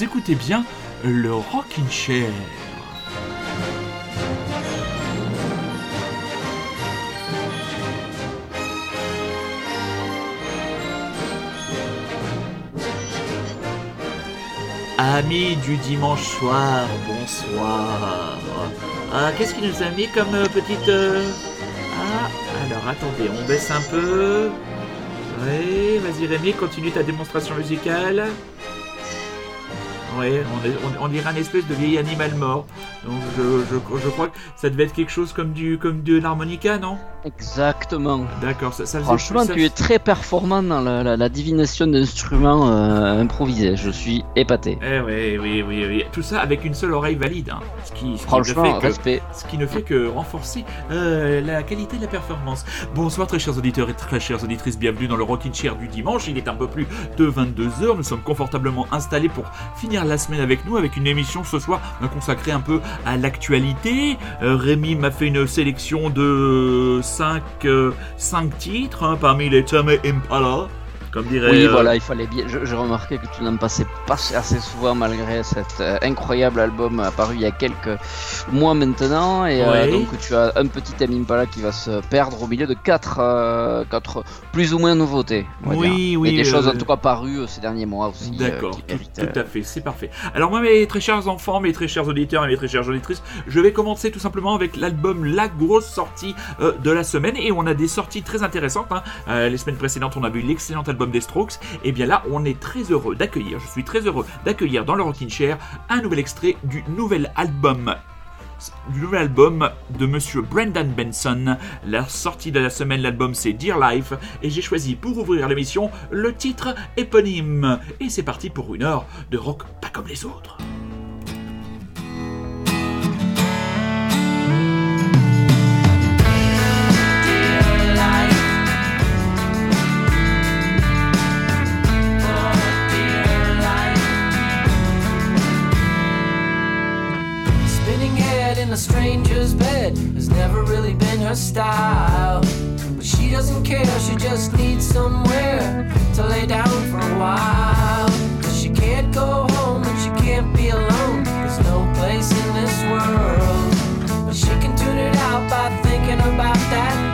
Écoutez bien le Rockin' Chair. Amis du dimanche soir, bonsoir. Ah, qu'est-ce qu'il nous a mis comme euh, petite... euh, Ah, alors attendez, on baisse un peu. Oui, vas-y Rémi, continue ta démonstration musicale. On, dirait un espèce de vieil animal mort. Donc je crois que ça devait être quelque chose comme du comme de l'harmonica, non? Exactement. D'accord, ça, ça Franchement, ça- tu es très performant dans la, la- la divination d'instruments euh, improvisés. Je suis épaté. Eh oui, oui, oui, oui. Tout ça avec une seule oreille valide. hein. Ce, qui, ce qui ne Franchement, fait que, ce qui ne fait que renforcer euh, la qualité de la performance. Bonsoir très chers auditeurs et très chères auditrices, bienvenue dans le Rockin' Chair du dimanche. Il est un peu plus de 22h, nous sommes confortablement installés pour finir la semaine avec nous, avec une émission ce soir euh, consacrée un peu à l'actualité. Euh, Rémi m'a fait une sélection de 5 titres, hein, parmi les Tame Impala. Comme dirait... Oui, euh, voilà, il fallait bien. Je, je remarquais que tu n'en passais pas assez souvent malgré cet euh, incroyable album apparu il y a quelques mois maintenant. Et euh, donc tu as un petit Tame Impala qui va se perdre au milieu de quatre, euh, quatre plus ou moins nouveautés. Oui, oui, Et des choses en tout cas parues ces derniers mois aussi. D'accord, tout, à fait, c'est parfait. Alors moi, mes très chers enfants, mes très chers auditeurs et mes très chères auditrices, je vais commencer tout simplement avec l'album La grosse sortie de la semaine. Et on a des sorties très intéressantes. hein. Les semaines précédentes, on a vu l'excellent album des Strokes. Et bien là, on est très heureux d'accueillir, je suis très heureux d'accueillir dans le Rockin' Chair un nouvel extrait du nouvel album du nouvel album de monsieur Brendan Benson. La sortie de la semaine, l'album c'est Dear Life, et j'ai choisi pour ouvrir l'émission le titre éponyme. Et c'est parti pour une heure de rock pas comme les autres. Stranger's bed has never really been her style. But she doesn't care, she just needs somewhere to lay down for a while. Cause she can't go home and she can't be alone. There's no place in this world. But she can tune it out by thinking about that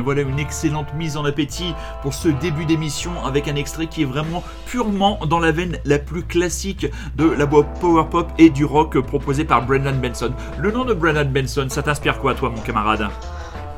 bien voilà une excellente mise en appétit pour ce début d'émission avec un extrait qui est vraiment purement dans la veine la plus classique de la power pop et du rock proposé par Brendan Benson. Le nom de Brendan Benson, ça t'inspire quoi toi mon camarade?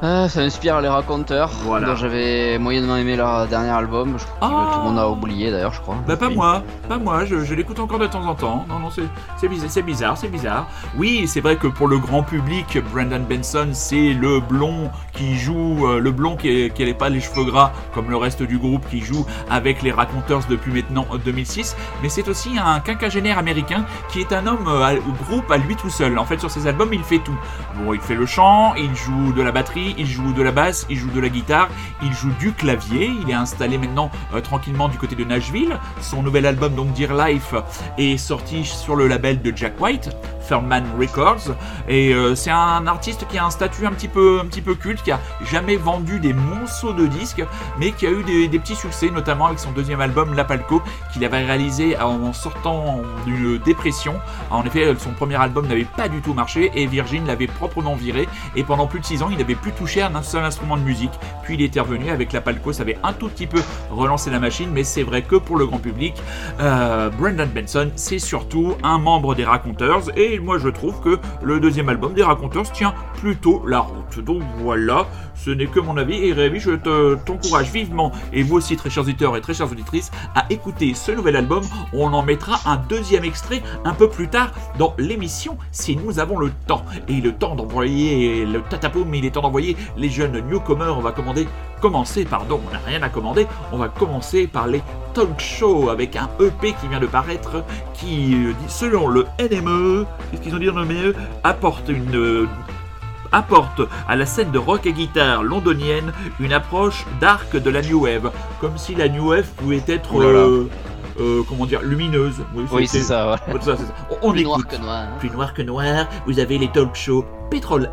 Ah, ça inspire les raconteurs, Voilà. dont j'avais moyennement aimé leur dernier album. Je crois que Ah. tout le monde a oublié d'ailleurs, je crois. Bah pas Oui. moi, pas moi, je, je l'écoute encore de temps en temps. Non, non, c'est c'est bizarre, c'est bizarre, c'est bizarre. Oui, c'est vrai que pour le grand public, Brandon Benson, c'est le blond qui joue, euh, le blond qui n'est pas les cheveux gras comme le reste du groupe qui joue avec les Raconteurs depuis maintenant euh, 2006. Mais c'est aussi un quinquagénaire américain qui est un homme euh, à- groupe à lui tout seul. En fait, sur ses albums, il fait tout. Bon, il fait le chant, il joue de la batterie, il joue de la basse, il joue de la guitare, il joue du clavier. Il est installé maintenant euh, tranquillement du côté de Nashville. Son nouvel album, donc Dear Life, est sorti sur le label de Jack White, Furman Records. Et euh, c'est un artiste qui a un statut un petit peu, un petit peu culte, qui a jamais vendu des monceaux de disques, mais qui a eu des, petits succès, notamment avec son deuxième album, La Palco, qu'il avait réalisé en sortant d'une dépression. En effet, son premier album n'avait pas du tout marché et Virgin l'avait proprement viré. Et pendant plus de 6 ans, il n'avait plus touché à un seul instrument de musique. Puis il était revenu avec La Palco, ça avait un tout petit peu relancé la machine, mais c'est vrai que pour le grand public, euh, Brendan Benson, c'est surtout un membre des Raconteurs. Et moi, je trouve que le deuxième album des Raconteurs tient plutôt la route. Donc voilà, ce n'est que mon avis. Et Rémi, je te- t'encourage vivement, et vous aussi, très chers auditeurs et très chères auditrices, à écouter ce nouvel album. On en mettra un deuxième extrait un peu plus tard dans l'émission, si nous avons le temps. Et le temps d'envoyer le tatapoum, il est temps d'envoyer les jeunes newcomers. On va commander, commencer, pardon, on n'a rien à commander. On va commencer par les talk shows avec un EP qui vient de paraître qui, euh, dit- selon le NME, qu'est-ce qu'ils ont dit dans le NME, apporte une euh, apporte à la scène de rock et guitare londonienne une approche dark de la new wave, comme si la new wave pouvait être Oh là là. euh, euh, comment dire lumineuse. Oui, c'est ça, ouais. On, on Plus noir écoute. que noir. Plus noir que noir, vous avez les talk shows Petrol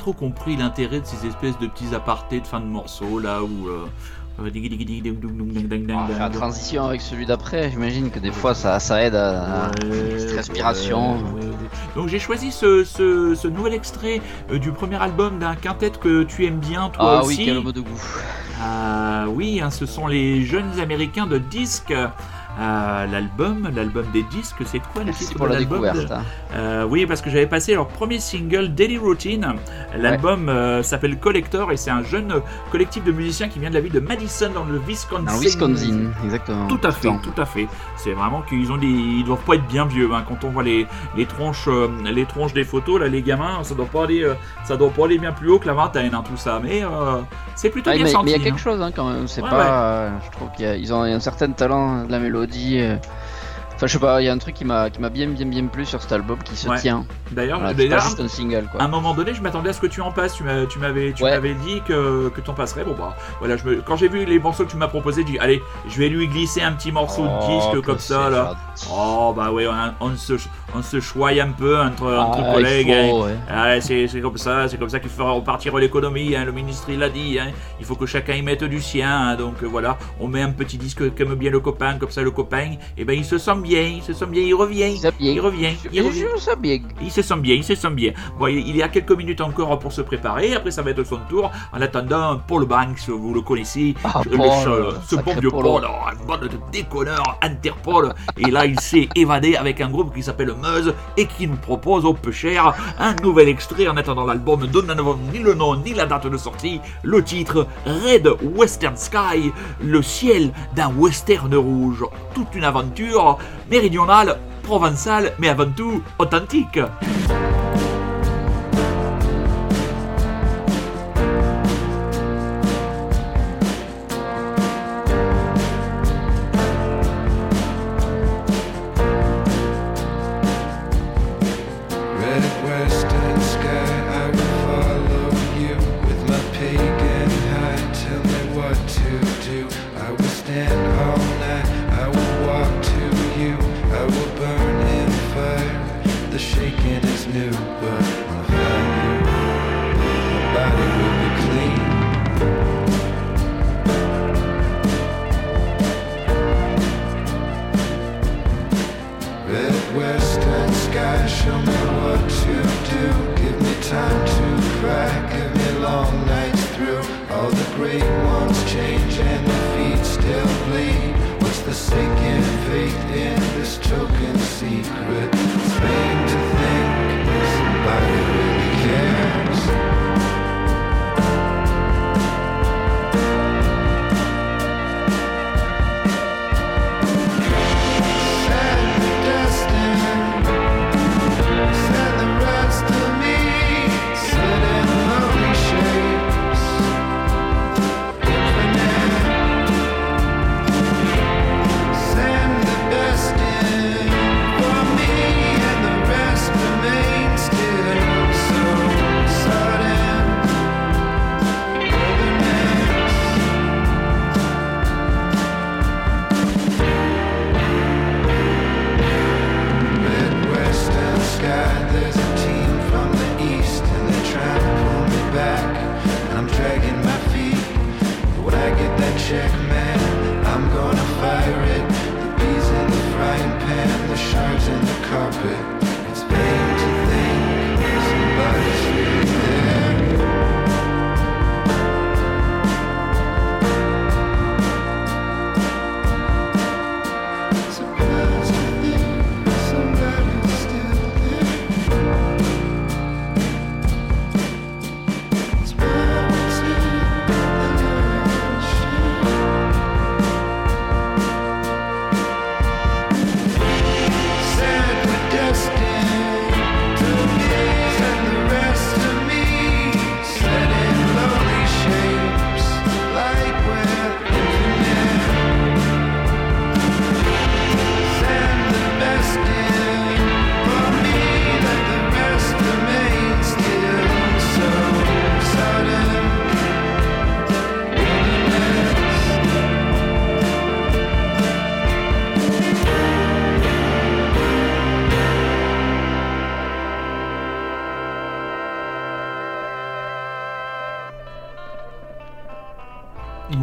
trop compris l'intérêt de ces espèces de petits apartés de fin de morceau là où. Euh... euh ah, la transition avec celui d'après, j'imagine que des fois ça, ça aide à, ouais, respiration. Donc j'ai choisi ce, ce, nouvel extrait euh, du premier album d'un quintet que tu aimes bien, toi ah, aussi. Ah oui, quel mot de goût. Ah oui, hein, ce sont les jeunes américains de disque. L'album, l'album des disques, c'est quoi le titre pour de la de- découverte. Euh, oui, parce que j'avais passé leur premier single Daily Routine. L'album euh, s'appelle Collector et c'est un jeune collectif de musiciens qui vient de la ville de Madison dans le Wisconsin. Dans le Wisconsin, exactement. Tout à fait, tout à fait. C'est vraiment qu'ils ont des, ils doivent pas être bien vieux. hein. Quand on voit les, les tronches, euh, les tronches des photos là, les gamins, ça doit pas aller, ça doit pas aller bien plus haut que la vingtaine, hein, tout ça. Mais c'est plutôt bien mais senti. mais il y a hein. quelque chose hein, quand même, c'est Ouais, pas. je trouve qu'il y a, ils ont un certain talent de la mélodie. Lodi euh, Enfin, je sais pas, il y a un truc qui m'a qui m'a bien bien bien plu sur cet album qui se Ouais. tient. D'ailleurs, Voilà, d'ailleurs, juste un single à quoi. un moment donné, je m'attendais à ce que tu en passes. Tu m'avais, tu Ouais. m'avais dit que, que tu en passerais. Bon bah, voilà. Je me, quand j'ai vu les morceaux que tu m'as proposés, j'ai dit allez, je vais lui glisser un petit morceau de disque Oh, comme que ça là. Oh bah ouais, on, on se, on se choye un peu entre, entre Ah, il collègues. hein. ouais. Ah, c'est comme ça, c'est comme ça qu'il fera repartir l'économie. hein, Le ministre il l'a dit. hein. Il faut que chacun y mette du sien. hein. Donc voilà, on met un petit disque qu'aime bien le copain, comme ça le copain, et ben il se sent bien, il se sent bien, il revient, bien. il revient, il revient. je- ça bien. Il se sent bien, il se sent bien. Bon, il il y a quelques minutes encore pour se préparer. Après, ça va être son tour. En attendant, Paul Banks, vous le connaissez, Ah, le- Paul, ce, bon vieux Paul. Paul, oh, un bande de déconneurs, Interpol. Et là, il s'est évadé avec un groupe qui s'appelle Meuse et qui nous propose au peu cher un nouvel extrait en attendant l'album dont nous n'avons ni le nom ni la date de sortie. Le titre Red Western Sky, le ciel d'un western rouge. Toute une aventure méridionale, provençale, mais avant tout authentique. Western sky, show me what to do. Give me time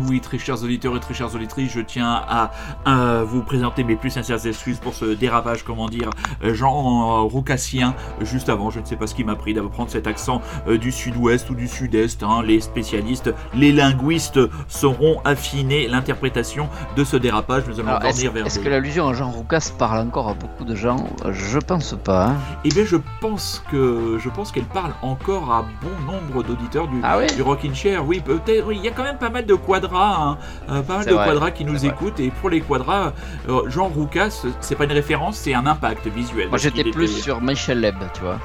Oui, très chers auditeurs et très chères auditrices, je tiens à, à vous présenter mes plus sincères excuses pour ce dérapage, comment dire, euh, Jean roucassien, juste avant. Je ne sais pas ce qui m'a pris d'apprendre cet accent euh, du sud-ouest ou du sud-est. hein. Les spécialistes, les linguistes sauront affiner l'interprétation de ce dérapage. Nous allons Alors, venir vers est-ce que l'allusion à Jean Roucas parle encore à beaucoup de gens? Je pense pas. hein. Eh bien, je pense que je pense qu'elle parle encore à bon nombre d'auditeurs du, Ah oui? du Rockin' Chair. Oui, peut-être. Oui, il y a quand même pas mal de quadras, hein, euh, pas mal de vrai, quadras qui nous écoutent. Et pour les quadras, euh, Jean Roucas, c'est pas une référence, c'est un impact visuel. Moi j'étais plus était- sur Michel Leb, tu vois.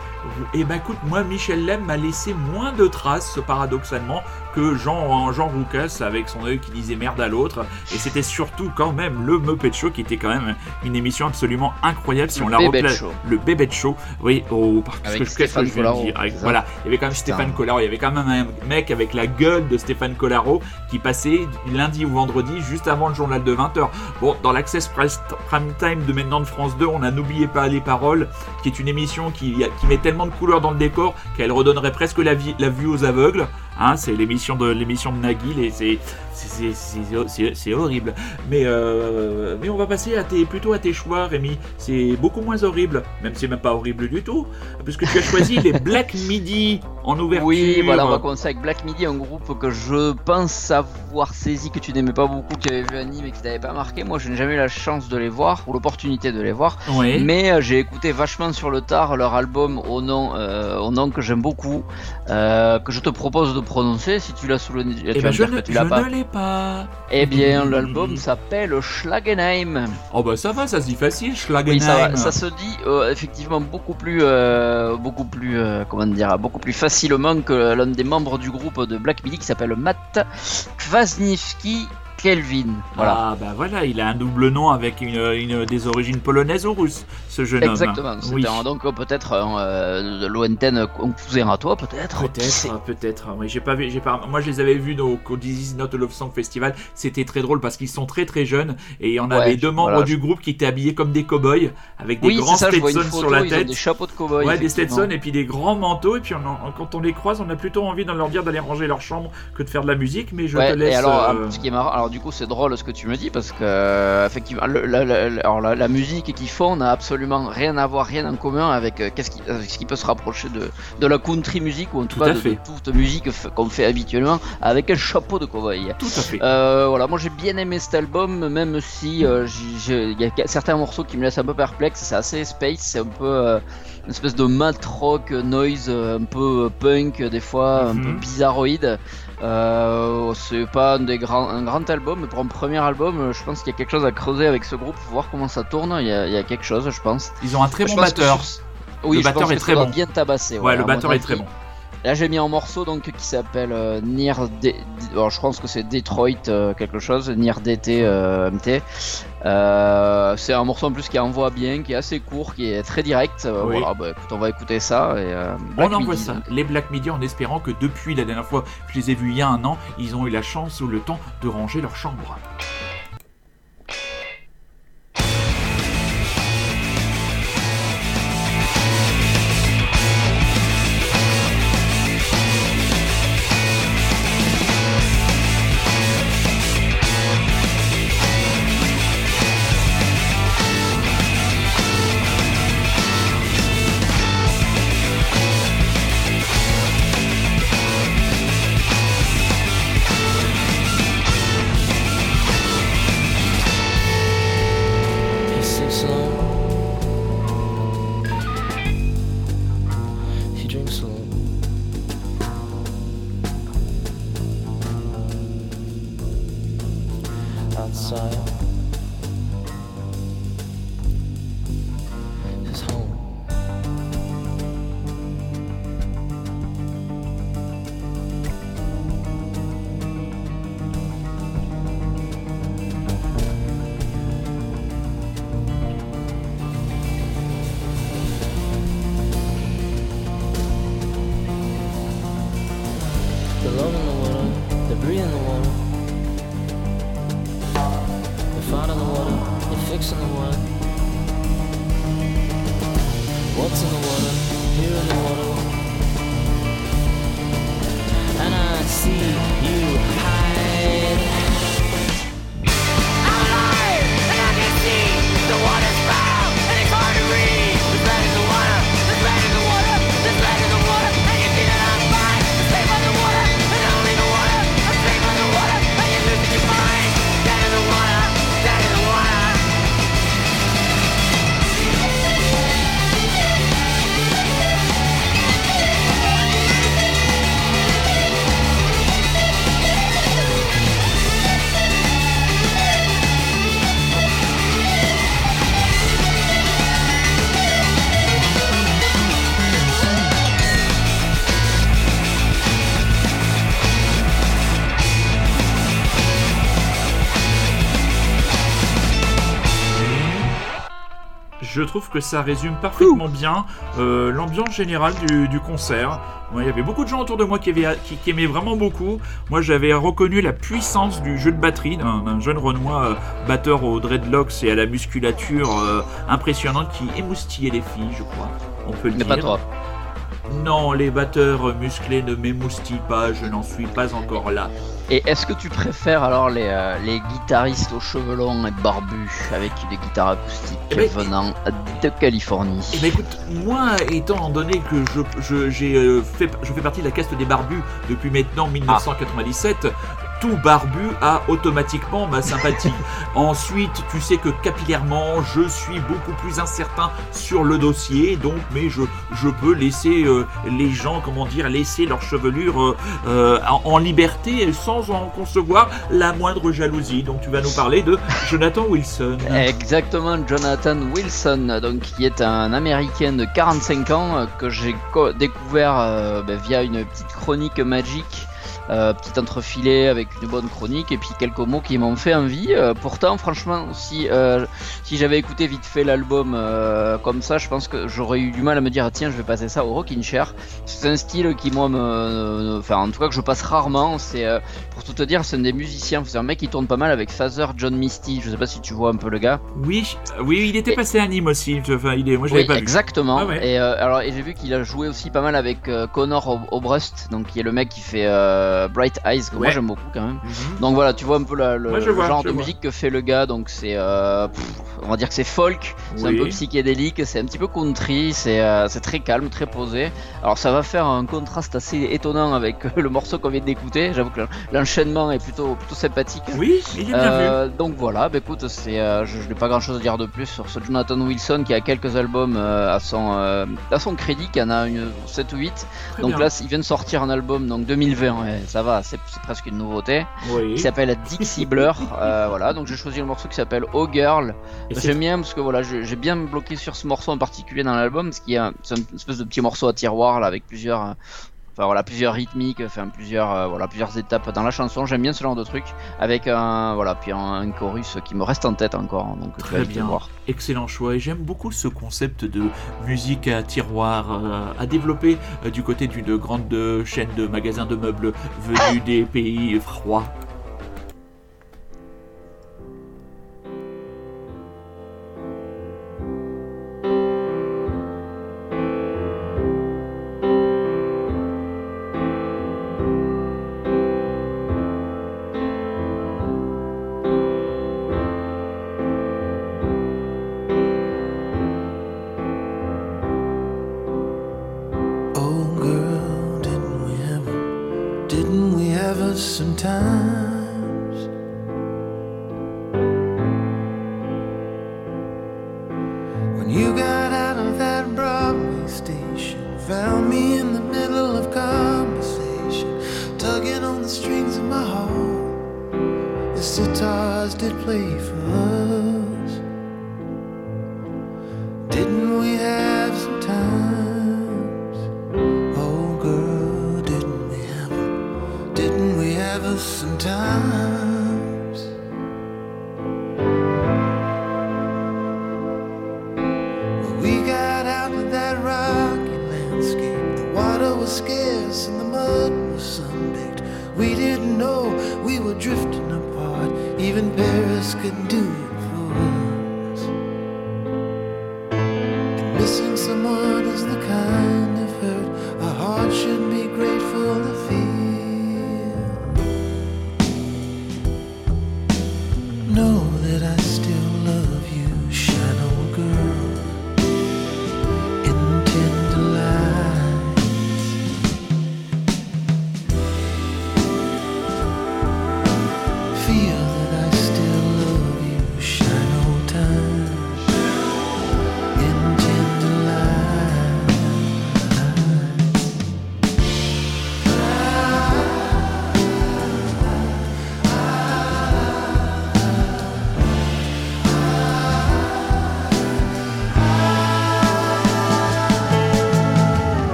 Eh ben écoute, moi Michel Lem m'a laissé moins de traces, paradoxalement, que Jean, Jean Roucas avec son œil qui disait merde à l'autre. Et c'était surtout quand même le Muppet Show qui était quand même une émission absolument incroyable si Le on la Bébête repla- Show. Le Bébé Show, oui, oh, parce Avec que Stéphane je Collaro, dire Avec- Voilà, il y avait quand même Putain. Stéphane Collaro, il y avait quand même un mec avec la gueule de Stéphane Collaro qui passait lundi ou vendredi juste avant le journal de 20h. Bon, dans l'Access Prime Time de maintenant de France 2, on a N'oubliez pas les paroles, qui est une émission qui, qui met de couleurs dans le décor qu'elle redonnerait presque la, vie- la vue aux aveugles. Hein, c'est l'émission de l'émission de Nagui et c'est horrible. Mais euh, mais on va passer à tes plutôt à tes choix, Rémi. C'est beaucoup moins horrible, même si c'est même pas horrible du tout, puisque tu as choisi les Black Midi en ouverture. Oui, voilà, on va commencer avec Black Midi, un groupe que je pense avoir saisi, que tu n'aimais pas beaucoup, qui avait vu anime et qui t'avait pas marqué. Moi, je n'ai jamais eu la chance de les voir, ou l'opportunité de les voir. Mais euh, j'ai écouté vachement sur le tard leur album au nom, euh, au nom que j'aime beaucoup, que je te propose de prononcer si tu l'as sous le nez. tu Eh vas ben, me je dire ne, que tu l'as pas. ne l'ai pas. Eh bien, l'album s'appelle Schlagenheim. Oh bah ça va, ça se dit facile, Oui, Schlagenheim. ça se dit euh, effectivement beaucoup plus, euh, beaucoup plus, euh, comment dire, beaucoup plus facilement que l'un des membres du groupe de Black Midi qui s'appelle Matt Kwasniewski Kelvin. Voilà. Ah bah voilà, il a un double nom avec une, une- des origines polonaises ou russes, ce jeune Exactement. homme. Oui. un- donc euh, peut-être euh, de lointaine à toi, peut-être. Peut-être, peut-être. Oui, j'ai pas vu, j'ai pas. Moi, je les avais vus au, au This Is Not a Love Song Festival. C'était très drôle parce qu'ils sont très très jeunes et on Ouais, avait deux membres voilà. du groupe qui étaient habillés comme des cow-boys avec des Oui, grands ça. Stetson photo. sur la tête. des chapeaux de cow-boy. Ouais, des. Stetson et puis des grands manteaux. Et puis on quand on les croise, on a plutôt envie de leur dire d'aller ranger leur chambre que de faire de la musique. Mais je Ouais, te laisse. et alors, euh, ce qui est marrant, alors du coup, c'est drôle ce que tu me dis parce que effectivement, le- la, la- alors, la, la musique qu'ils font n'a absolument rien à voir, rien en commun avec euh, qu'est-ce qui, avec ce qui peut se rapprocher de, de la country music ou en tout, Tout cas de, toute musique qu'on fait habituellement avec un chapeau de cowboy. Tout à fait. Euh, voilà, moi j'ai bien aimé cet album, même si euh, il y a certains morceaux qui me laissent un peu perplexe. C'est assez space, c'est un peu une espèce de mat rock noise, un peu punk des fois, un Mhm. peu bizarroïde. Euh, c'est pas un, des grands, un grand album, mais pour un premier album, euh, je pense qu'il y a quelque chose à creuser avec ce groupe, voir comment ça tourne. Il y a, il y a quelque chose, je pense. Ils ont un très Je bon que batteur. Oui, Le batteur est très bon. bien tabasser. Ouais, le batteur est très bon. Là, j'ai mis un morceau donc qui s'appelle euh, Near D- alors, je pense que c'est Detroit euh, quelque chose, Near DT euh, MT. Euh, c'est un morceau en plus qui envoie bien, qui est assez court, qui est très direct. Oui. Voilà, bah, écoute, on va écouter ça. Et, On envoie Midi. ça, les Black Midi, en espérant que depuis la dernière fois que je les ai vus il y a un an, ils ont eu la chance ou le temps de ranger leur chambre. They're loving the water, they breathe in the water. They fight in the water, they fix in the water. What's in the water? Here in the water. And I see you high. Je trouve que ça résume parfaitement bien euh, l'ambiance générale du, du concert. Ouais, il y avait beaucoup de gens autour de moi qui, avaient- qui- qui aimaient vraiment beaucoup. Moi, j'avais reconnu la puissance du jeu de batterie d'un d'un jeune Renoir euh, batteur aux dreadlocks et à la musculature euh, impressionnante qui émoustillait les filles, je crois. On peut le Mais dire. pas trop. Non, les batteurs musclés ne m'émoustillent pas, je n'en suis pas encore là. Et est-ce que tu préfères alors les, euh, les guitaristes aux cheveux longs et barbus avec des guitares acoustiques Eh ben, venant de Californie Eh ben écoute, moi étant donné que je, je, j'ai, euh, fait, je fais partie de la caste des barbus depuis maintenant 1997, tout barbu a automatiquement ma sympathie. Ensuite, tu sais que capillairement, je suis beaucoup plus incertain sur le dossier, donc mais je, je peux laisser euh, les gens, comment dire, laisser leur chevelure euh, euh, en, en liberté et sans en concevoir la moindre jalousie. Donc tu vas nous parler de Jonathan Wilson. Exactement, Jonathan Wilson, donc qui est un Américain de 45 ans que j'ai co- découvert ben, via une petite chronique magique, euh, petit entrefilet avec une bonne chronique et puis quelques mots qui m'ont fait envie. Euh, pourtant, franchement, si euh, si j'avais écouté vite fait l'album comme ça, je pense que j'aurais eu du mal à me dire ah, tiens, je vais passer ça au Rockin' Chair. C'est un style qui moi me, enfin en tout cas que je passe rarement. C'est pour tout te dire, c'est un des musiciens, c'est un mec qui tourne pas mal avec Father John Misty. Je sais pas si tu vois un peu le gars. Oui, oui, il était Et- passé à Nîmes aussi. Enfin, il est, moi je l'avais Oui, pas vu. exactement. Ah ouais. Et alors, et j'ai vu qu'il a joué aussi pas mal avec Connor Ob- Obrust, donc qui est le mec qui fait euh, Bright Eyes, que moi j'aime beaucoup quand même. Mhm. Donc voilà, tu vois un peu la- le, Ouais, je le vois, genre de vois. musique que fait le gars. Donc c'est, euh, on va dire que c'est folk, c'est un peu psychédélique, c'est un petit peu country, c'est euh, c'est très calme, très posé. Alors ça va faire un contraste assez étonnant avec le morceau qu'on vient d'écouter. J'avoue que l'enchaînement est plutôt plutôt sympathique. Oui, il est bien vu. Donc voilà, bah écoute, c'est, je, je n'ai pas grand chose à dire de plus sur ce Jonathan Wilson qui a quelques albums à, son, à son crédit, qui en a une 7 ou 8. Très donc bien. là, il vient de sortir un album, donc 2020, ouais, ça va, c'est presque une nouveauté, oui. qui s'appelle Dixie Blur. euh, voilà, donc j'ai choisi le morceau qui s'appelle Oh Girl. J'aime bien parce que voilà, j'ai bien bloqué sur ce morceau en particulier dans l'album, parce qu'il y a c'est une espèce de petit morceau à tiroir là avec plusieurs. Enfin voilà, plusieurs rythmiques, enfin plusieurs, euh, voilà, plusieurs étapes dans la chanson. J'aime bien ce genre de truc, avec un, voilà, puis un, un chorus qui me reste en tête encore. hein, Donc Très bien. voir. Excellent choix et j'aime beaucoup ce concept de musique à tiroir euh, à développer euh, du côté d'une grande chaîne de magasins de meubles venus des pays froids. sometimes.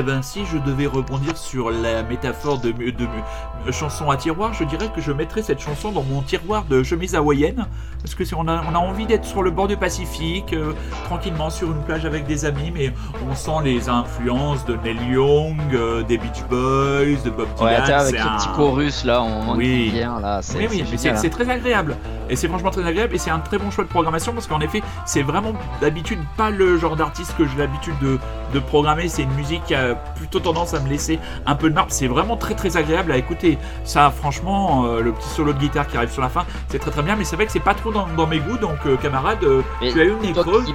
Eh ben, si je devais rebondir sur la métaphore de, de chanson à tiroir, je dirais que je mettrais cette chanson dans mon tiroir de chemise hawaïenne. Parce que si on a, on a envie d'être sur le bord du Pacifique, euh, tranquillement sur une plage avec des amis, mais on sent les influences de Neil Young, euh, des Beach Boys, de Bob Dylan. Ouais, avec ce un- petit chorus là, on Oui. vient là, c'est Oui, oui, c'est hein. très agréable. Et c'est franchement très agréable. Et c'est un très bon choix de programmation parce qu'en effet, c'est vraiment d'habitude pas le genre d'artiste que j'ai l'habitude de, de programmer. C'est une musique qui a plutôt tendance à me laisser un peu de marbre. C'est vraiment très très agréable à écouter. Ça, franchement, euh, le petit solo de guitare qui arrive sur la fin, c'est très très bien. Mais c'est vrai que c'est pas trop dans, dans mes goûts. Donc, euh, camarade, euh, Mais tu as eu une Toi qui,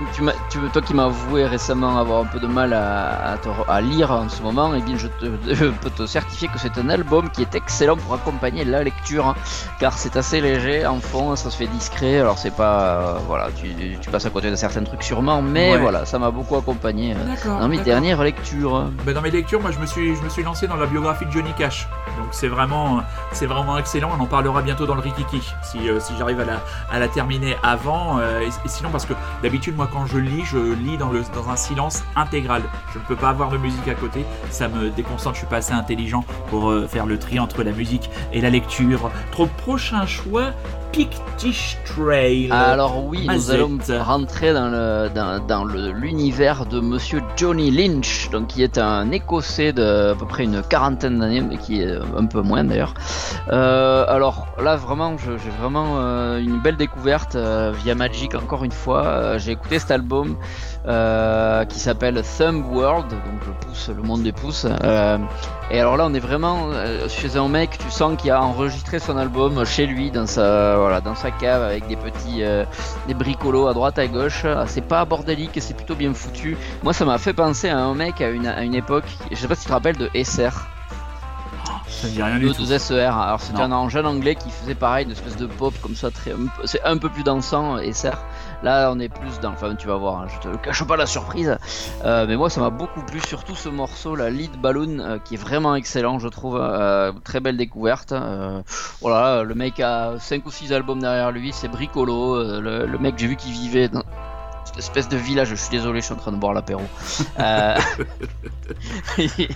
tu toi qui m'as avoué récemment avoir un peu de mal à, à te à lire en ce moment, eh bien je, te, je peux te certifier que c'est un album qui est excellent pour accompagner la lecture, hein, car c'est assez léger en fond, ça se fait discret. Alors c'est pas, euh, voilà, tu, tu passes à côté de certains trucs sûrement, mais Ouais. voilà, ça m'a beaucoup accompagné dans mes dernières lectures. Ben, dans mes lectures, moi je me suis, je me suis lancé dans la biographie de Johnny Cash. Donc c'est vraiment, c'est vraiment excellent. On en parlera bientôt dans le Rikiki si, euh, si j'arrive à la, à la terminer avant. euh, et, et sinon parce que d'habitude moi quand je lis, je lis dans, le, dans un silence intégral. Je ne peux pas avoir de musique à côté. Ça me déconcentre. Je suis pas assez intelligent pour euh, faire le tri entre la musique et la lecture. Trop prochain choix, Pictish Trail. Alors oui, nous allons rentrer dans le dans, dans le- l'univers de Monsieur Johnny Lynch, donc qui est un Écossais de à peu près une quarantaine d'années, mais qui est un peu moins d'ailleurs. Euh, alors là vraiment, j'ai vraiment euh, une belle découverte euh, via Magic encore une fois. Euh, j'ai écouté cet album euh, qui s'appelle Thumb World, donc le pouce, le monde des pouces. Euh, et alors là, on est vraiment euh, chez un mec, tu sens qu'il a enregistré son album chez lui, dans sa, voilà, dans sa cave, avec des petits euh, des bricolos à droite à gauche. Ah, C'est pas bordélique, c'est plutôt bien foutu. Moi, ça m'a fait penser à un mec à une, à une époque, je sais pas si tu te rappelles de SR, Ça dit rien du de tout. 2 SER. Alors, c'était un jeune anglais qui faisait pareil, une espèce de pop comme ça, très, un peu- c'est un peu plus dansant, SR. Là, on est plus dans, enfin, tu vas voir, hein, je te cache pas la surprise. Euh, mais moi, ça m'a beaucoup plu, surtout ce morceau, la Lead Balloon, euh, qui est vraiment excellent, je trouve. euh, très belle découverte. Euh, voilà, le mec a 5 ou 6 albums derrière lui, c'est bricolo. euh, le, le mec, j'ai vu qu'il vivait dans espèce de village. Je suis désolé, je suis en train de boire l'apéro. Euh,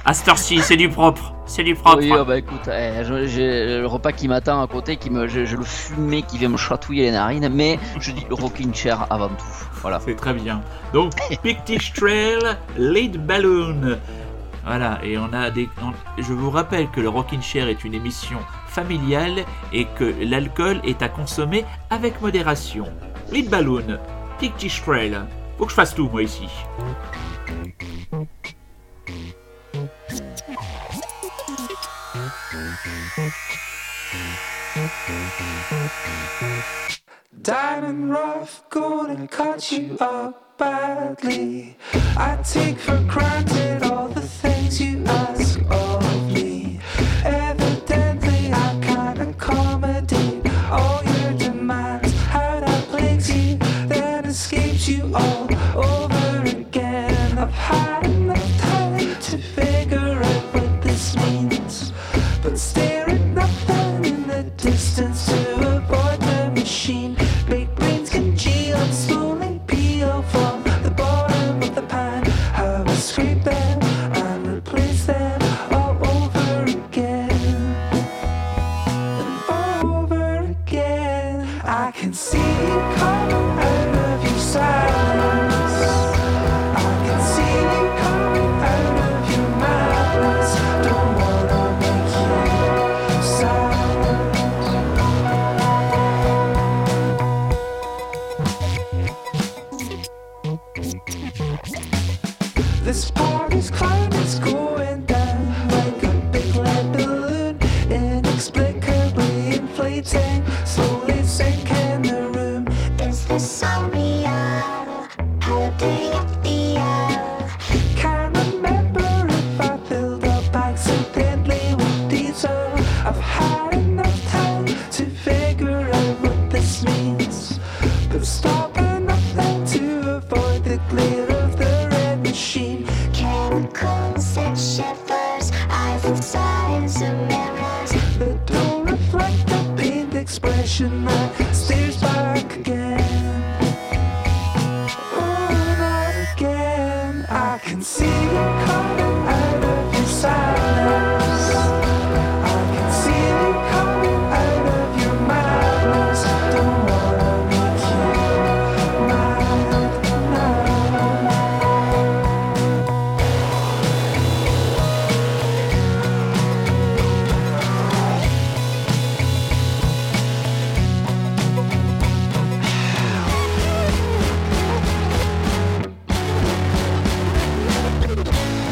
À cette heure-ci, c'est du propre. C'est du propre. Oui, ah bah écoute, eh, je- j'ai le repas qui m'attend à côté, qui me, j'ai j'ai le fumé qui vient me chatouiller les narines, mais je dis rocking chair avant tout. Voilà. C'est très bien. Donc, Pictish Trail, Lead Balloon. Voilà, et on a des. on- Je vous rappelle que le Rockin' Chair est une émission familiale et que l'alcool est à consommer avec modération. Lead Balloon, Pictish Trail. Faut que fasse tout, moi, ici. Diamond rough, gonna cut you up badly. I take for granted all the things you ask waiting